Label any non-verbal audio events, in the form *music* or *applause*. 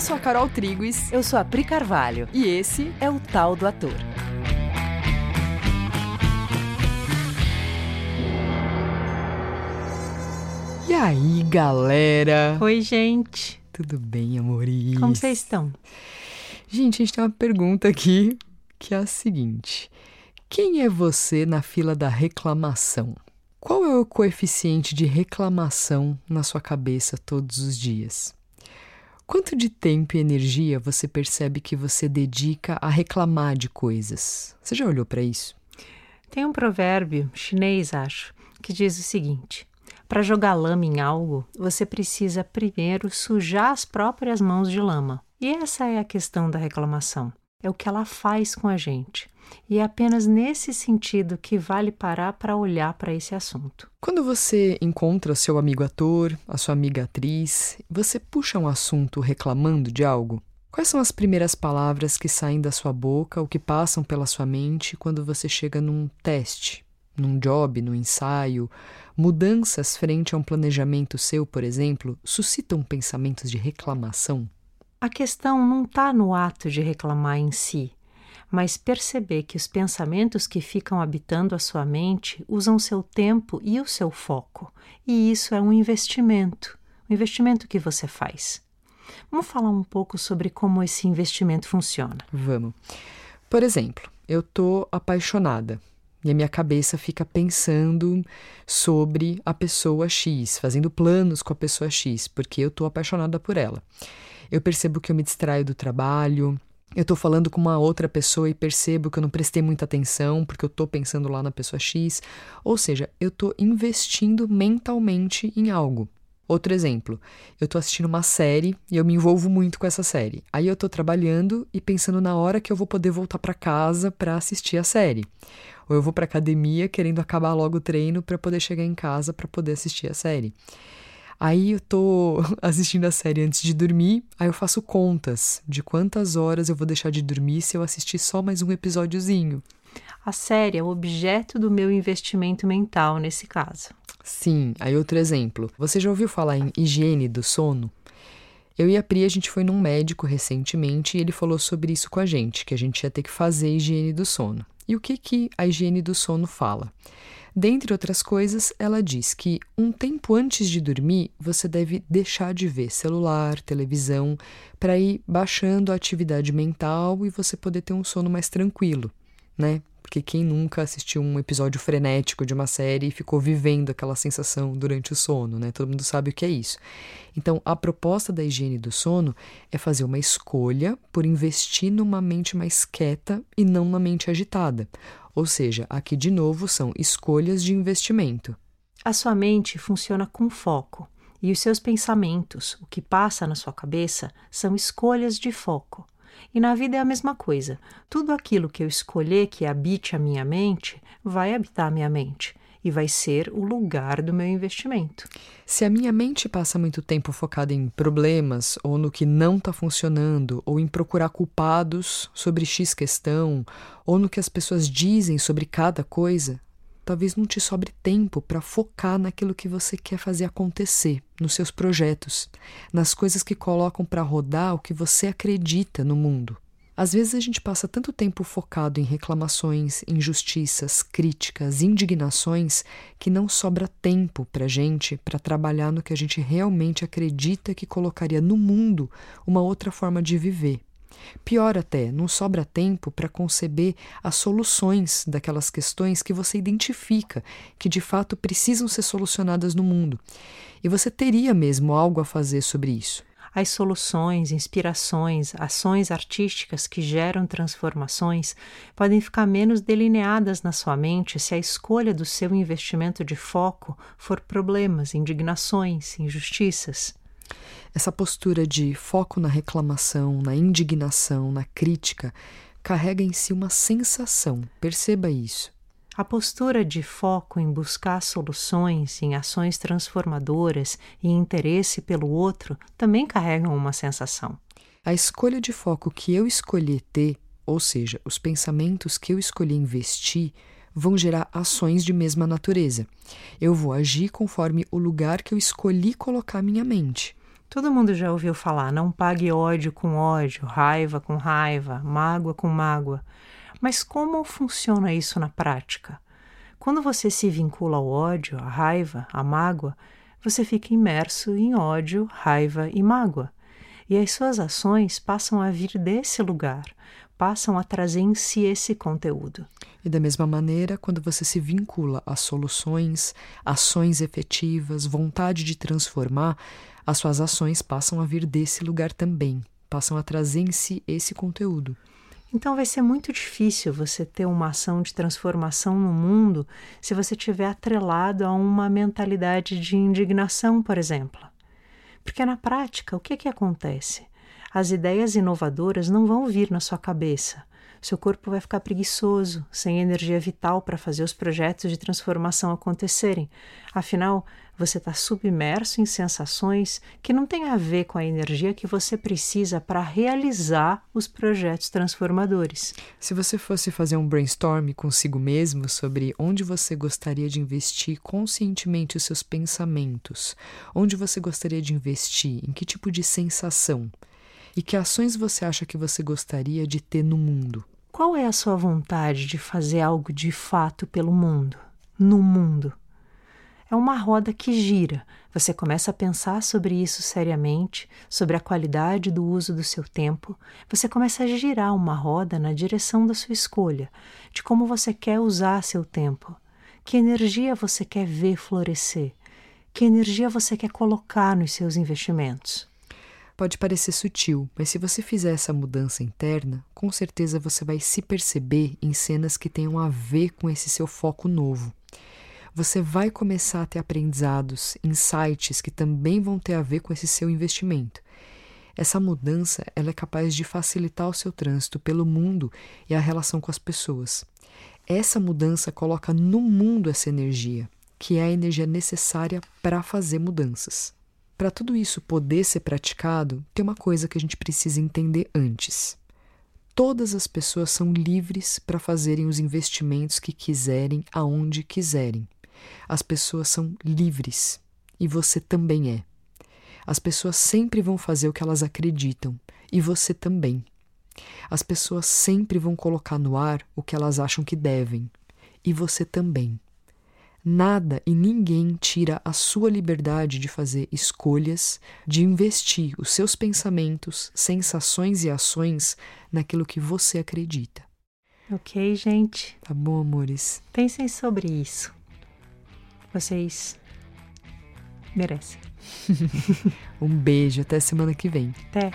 Eu sou a Carol Triguis. Eu sou a Pri Carvalho. E esse é o Tal do Ator. E aí, galera? Oi, gente. Tudo bem, amoris? Como vocês estão? Gente, a gente tem uma pergunta aqui que é a seguinte: Quem é você na fila da reclamação? Qual é o coeficiente de reclamação na sua cabeça todos os dias? Quanto de tempo e energia você percebe que você dedica a reclamar de coisas? Você já olhou para isso? Tem um provérbio chinês, acho, que diz o seguinte: para jogar lama em algo, você precisa primeiro sujar as próprias mãos de lama. E essa é a questão da reclamação. É o que ela faz com a gente. E é apenas nesse sentido que vale parar para olhar para esse assunto. Quando você encontra seu amigo ator, a sua amiga atriz, você puxa um assunto reclamando de algo? Quais são as primeiras palavras que saem da sua boca ou que passam pela sua mente quando você chega num teste, num job, num ensaio? Mudanças frente a um planejamento seu, por exemplo, suscitam pensamentos de reclamação? A questão não está no ato de reclamar em si, mas perceber que os pensamentos que ficam habitando a sua mente usam seu tempo e o seu foco. E isso é um investimento, um investimento que você faz. Vamos falar um pouco sobre como esse investimento funciona. Vamos. Por exemplo, eu estou apaixonada e a minha cabeça fica pensando sobre a pessoa X, fazendo planos com a pessoa X, porque eu estou apaixonada por ela. Eu percebo que eu me distraio do trabalho, eu estou falando com uma outra pessoa e percebo que eu não prestei muita atenção porque eu estou pensando lá na pessoa X. Ou seja, eu estou investindo mentalmente em algo. Outro exemplo, eu estou assistindo uma série e eu me envolvo muito com essa série. Aí eu estou trabalhando e pensando na hora que eu vou poder voltar para casa para assistir a série. Ou eu vou para academia querendo acabar logo o treino para poder chegar em casa para poder assistir a série. Aí eu tô *laughs* assistindo a série antes de dormir, aí eu faço contas de quantas horas eu vou deixar de dormir se eu assistir só mais um episódiozinho. A série é o objeto do meu investimento mental nesse caso. Sim, aí outro exemplo. Você já ouviu falar em higiene do sono? Eu e a Pri, a gente foi num médico recentemente e ele falou sobre isso com a gente, que a gente ia ter que fazer higiene do sono. E o que, que a higiene do sono fala? Dentre outras coisas, ela diz que um tempo antes de dormir você deve deixar de ver celular, televisão, para ir baixando a atividade mental e você poder ter um sono mais tranquilo, né? Porque quem nunca assistiu um episódio frenético de uma série e ficou vivendo aquela sensação durante o sono, né? Todo mundo sabe o que é isso. Então, a proposta da higiene do sono é fazer uma escolha por investir numa mente mais quieta e não na mente agitada. Ou seja, aqui de novo são escolhas de investimento. A sua mente funciona com foco e os seus pensamentos, o que passa na sua cabeça, são escolhas de foco. E na vida é a mesma coisa. Tudo aquilo que eu escolher que habite a minha mente vai habitar a minha mente e vai ser o lugar do meu investimento. Se a minha mente passa muito tempo focada em problemas ou no que não está funcionando, ou em procurar culpados sobre X questão, ou no que as pessoas dizem sobre cada coisa, talvez não te sobre tempo para focar naquilo que você quer fazer acontecer, nos seus projetos, nas coisas que colocam para rodar o que você acredita no mundo. Às vezes a gente passa tanto tempo focado em reclamações, injustiças, críticas, indignações, que não sobra tempo para gente para trabalhar no que a gente realmente acredita que colocaria no mundo uma outra forma de viver. Pior até, não sobra tempo para conceber as soluções daquelas questões que você identifica que de fato precisam ser solucionadas no mundo. E você teria mesmo algo a fazer sobre isso as soluções, inspirações, ações artísticas que geram transformações podem ficar menos delineadas na sua mente se a escolha do seu investimento de foco for problemas, indignações, injustiças. Essa postura de foco na reclamação, na indignação, na crítica, carrega em si uma sensação, perceba isso. A postura de foco em buscar soluções, em ações transformadoras e interesse pelo outro também carregam uma sensação. A escolha de foco que eu escolhi ter, ou seja, os pensamentos que eu escolhi investir, vão gerar ações de mesma natureza. Eu vou agir conforme o lugar que eu escolhi colocar minha mente. Todo mundo já ouviu falar: não pague ódio com ódio, raiva com raiva, mágoa com mágoa. Mas como funciona isso na prática? Quando você se vincula ao ódio, à raiva, à mágoa, você fica imerso em ódio, raiva e mágoa. E as suas ações passam a vir desse lugar, passam a trazer em si esse conteúdo. E da mesma maneira, quando você se vincula a soluções, ações efetivas, vontade de transformar, as suas ações passam a vir desse lugar também, passam a trazer em si esse conteúdo. Então vai ser muito difícil você ter uma ação de transformação no mundo se você estiver atrelado a uma mentalidade de indignação, por exemplo. Porque na prática, o que, que acontece? As ideias inovadoras não vão vir na sua cabeça. Seu corpo vai ficar preguiçoso, sem energia vital para fazer os projetos de transformação acontecerem. Afinal, você está submerso em sensações que não têm a ver com a energia que você precisa para realizar os projetos transformadores. Se você fosse fazer um brainstorm consigo mesmo sobre onde você gostaria de investir conscientemente os seus pensamentos, onde você gostaria de investir, em que tipo de sensação, e que ações você acha que você gostaria de ter no mundo? Qual é a sua vontade de fazer algo de fato pelo mundo? No mundo? É uma roda que gira. Você começa a pensar sobre isso seriamente, sobre a qualidade do uso do seu tempo. Você começa a girar uma roda na direção da sua escolha, de como você quer usar seu tempo. Que energia você quer ver florescer? Que energia você quer colocar nos seus investimentos? Pode parecer sutil, mas se você fizer essa mudança interna, com certeza você vai se perceber em cenas que tenham a ver com esse seu foco novo. Você vai começar a ter aprendizados, insights que também vão ter a ver com esse seu investimento. Essa mudança ela é capaz de facilitar o seu trânsito pelo mundo e a relação com as pessoas. Essa mudança coloca no mundo essa energia, que é a energia necessária para fazer mudanças. Para tudo isso poder ser praticado, tem uma coisa que a gente precisa entender antes. Todas as pessoas são livres para fazerem os investimentos que quiserem, aonde quiserem. As pessoas são livres e você também é. As pessoas sempre vão fazer o que elas acreditam e você também. As pessoas sempre vão colocar no ar o que elas acham que devem e você também. Nada e ninguém tira a sua liberdade de fazer escolhas, de investir os seus pensamentos, sensações e ações naquilo que você acredita. Ok, gente? Tá bom, amores? Pensem sobre isso. Vocês merecem. *laughs* um beijo, até semana que vem. Até.